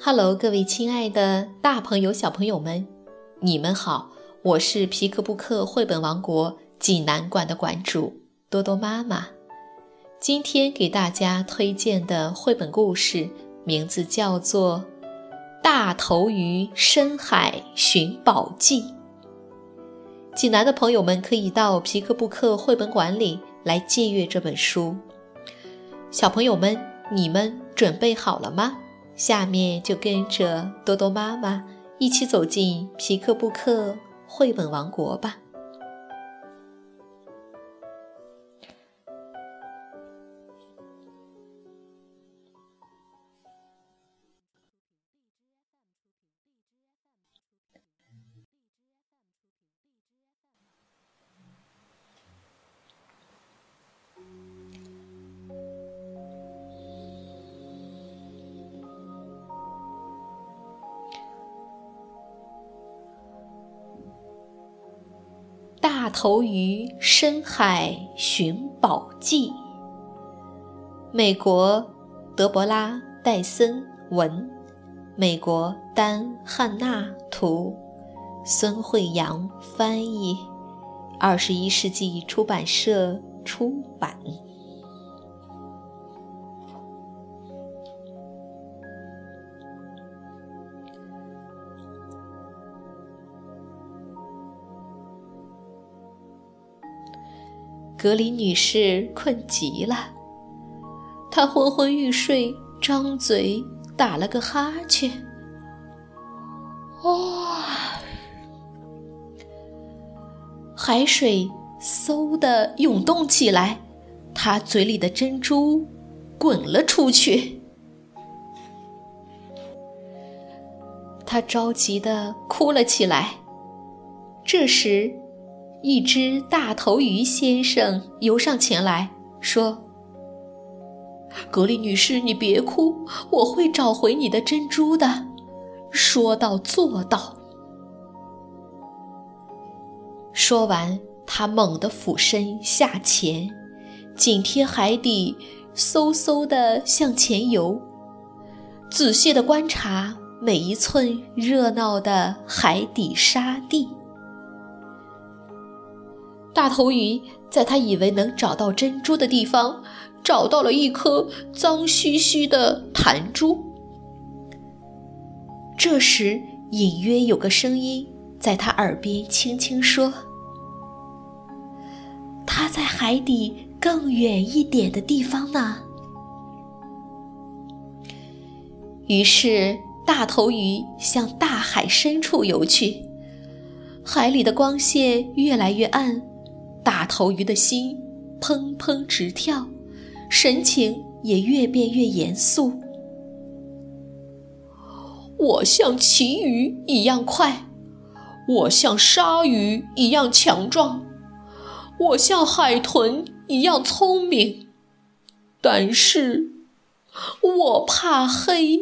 Hello，各位亲爱的大朋友、小朋友们，你们好！我是皮克布克绘本王国济南馆的馆主多多妈妈。今天给大家推荐的绘本故事名字叫做《大头鱼深海寻宝记》。济南的朋友们可以到皮克布克绘本馆里来借阅这本书。小朋友们，你们准备好了吗？下面就跟着多多妈妈一起走进皮克布克绘本王国吧。大头鱼深海寻宝记。美国德伯拉·戴森文，美国丹·汉纳图，孙慧阳翻译，二十一世纪出版社出版。格林女士困极了，她昏昏欲睡，张嘴打了个哈欠。哇！海水嗖的涌动起来，她嘴里的珍珠滚了出去。她着急的哭了起来。这时。一只大头鱼先生游上前来说：“格丽女士，你别哭，我会找回你的珍珠的。”说到做到。说完，他猛地俯身下潜，紧贴海底，嗖嗖地向前游，仔细地观察每一寸热闹的海底沙地。大头鱼在他以为能找到珍珠的地方，找到了一颗脏兮兮的弹珠。这时，隐约有个声音在他耳边轻轻说：“它在海底更远一点的地方呢。”于是，大头鱼向大海深处游去。海里的光线越来越暗。大头鱼的心砰砰直跳，神情也越变越严肃。我像旗鱼一样快，我像鲨鱼一样强壮，我像海豚一样聪明，但是我怕黑。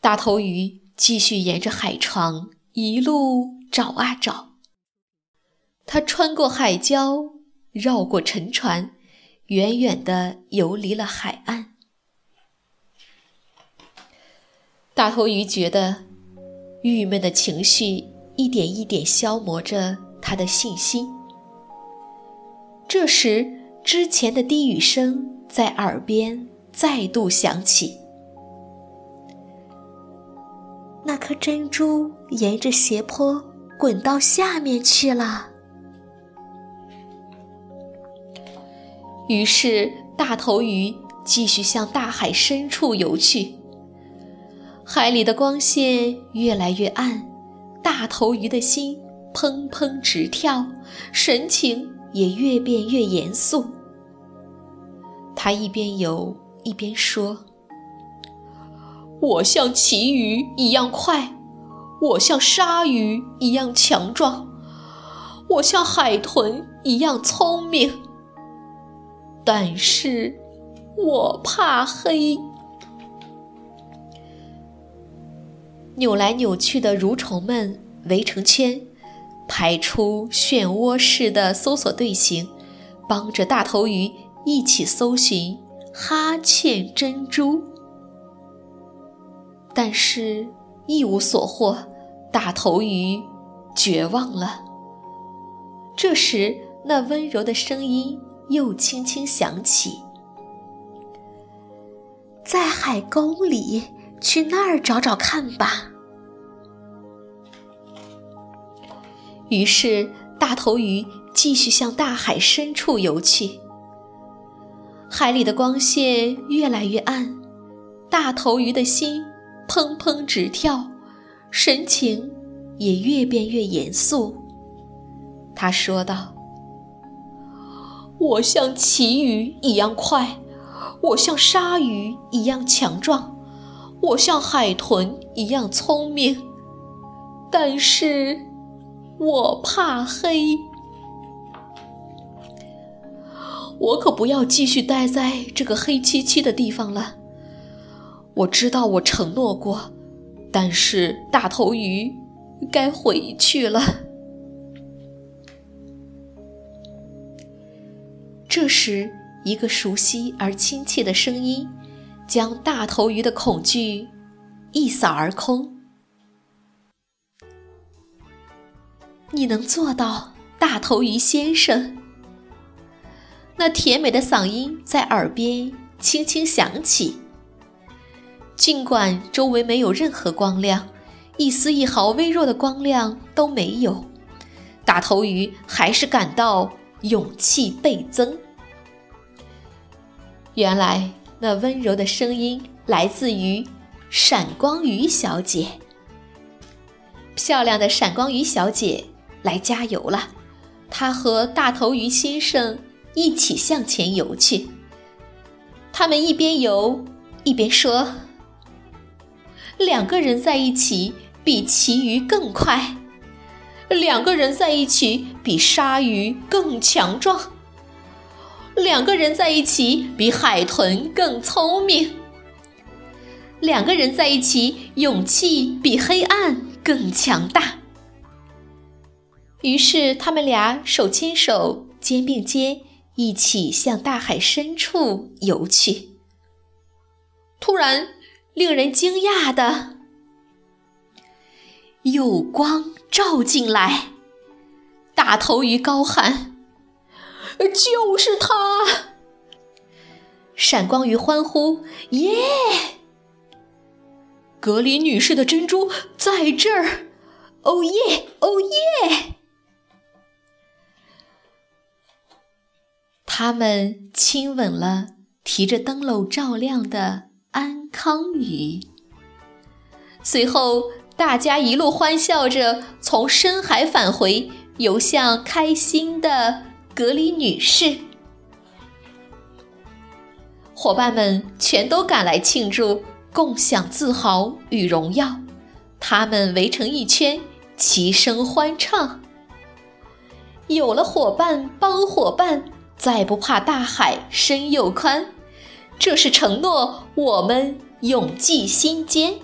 大头鱼继续沿着海床一路找啊找。他穿过海礁，绕过沉船，远远地游离了海岸。大头鱼觉得郁闷的情绪一点一点消磨着他的信心。这时，之前的低语声在耳边再度响起：“那颗珍珠沿着斜坡滚到下面去了。”于是，大头鱼继续向大海深处游去。海里的光线越来越暗，大头鱼的心砰砰直跳，神情也越变越严肃。他一边游一边说：“我像旗鱼一样快，我像鲨鱼一样强壮，我像海豚一样聪明。”但是，我怕黑。扭来扭去的蠕虫们围成圈，排出漩涡式的搜索队形，帮着大头鱼一起搜寻哈欠珍珠。但是一无所获，大头鱼绝望了。这时，那温柔的声音又轻轻响起：“在海沟里，去那儿找找看吧。”于是，大头鱼继续向大海深处游去。海里的光线越来越暗，大头鱼的心砰砰直跳，神情也越变越严肃。他说道：“我像旗鱼一样快，我像鲨鱼一样强壮，我像海豚一样聪明，但是……”我怕黑，我可不要继续待在这个黑漆漆的地方了。我知道我承诺过，但是大头鱼该回去了。这时，一个熟悉而亲切的声音将大头鱼的恐惧一扫而空。你能做到，大头鱼先生？那甜美的嗓音在耳边轻轻响起。尽管周围没有任何光亮，一丝一毫微弱的光亮都没有，大头鱼还是感到勇气倍增。原来，那温柔的声音来自于闪光鱼小姐。漂亮的闪光鱼小姐。来加油了！她和大头鱼先生一起向前游去。他们一边游一边说：“两个人在一起比旗鱼更快，两个人在一起比鲨鱼更强壮，两个人在一起比海豚更聪明，两个人在一起勇气比黑暗更强大。”于是，他们俩手牵手、肩并肩，一起向大海深处游去。突然，令人惊讶的，有光照进来。大头鱼高喊：“就是他！”闪光鱼欢呼：“耶！”格林女士的珍珠在这儿！哦耶！哦耶！他们亲吻了提着灯笼照亮的安康鱼，随后大家一路欢笑着从深海返回，游向开心的格里女士。伙伴们全都赶来庆祝，共享自豪与荣耀。他们围成一圈，齐声欢唱。有了伙伴帮伙伴。再不怕大海深又宽，这是承诺，我们永记心间。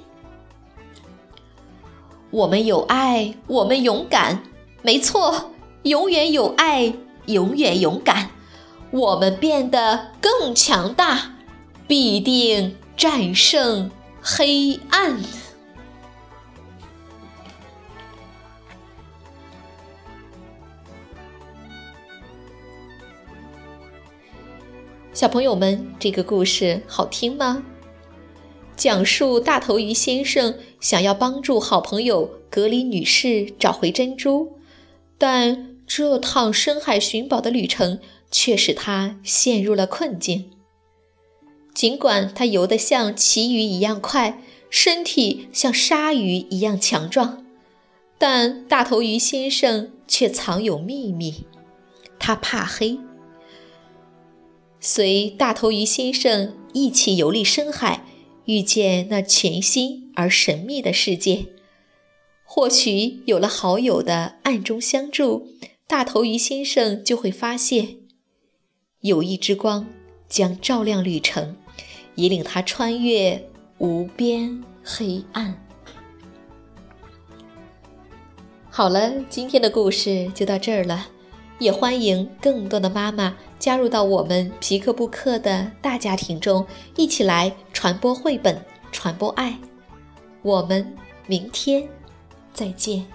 我们有爱，我们勇敢，没错，永远有爱，永远勇敢。我们变得更强大，必定战胜黑暗。小朋友们，这个故事好听吗？讲述大头鱼先生想要帮助好朋友格里女士找回珍珠，但这趟深海寻宝的旅程却使他陷入了困境。尽管他游得像旗鱼一样快，身体像鲨鱼一样强壮，但大头鱼先生却藏有秘密，他怕黑。随大头鱼先生一起游历深海，遇见那全新而神秘的世界。或许有了好友的暗中相助，大头鱼先生就会发现，友谊之光将照亮旅程，引领他穿越无边黑暗。好了，今天的故事就到这儿了。也欢迎更多的妈妈加入到我们皮克布克的大家庭中，一起来传播绘本，传播爱。我们明天再见。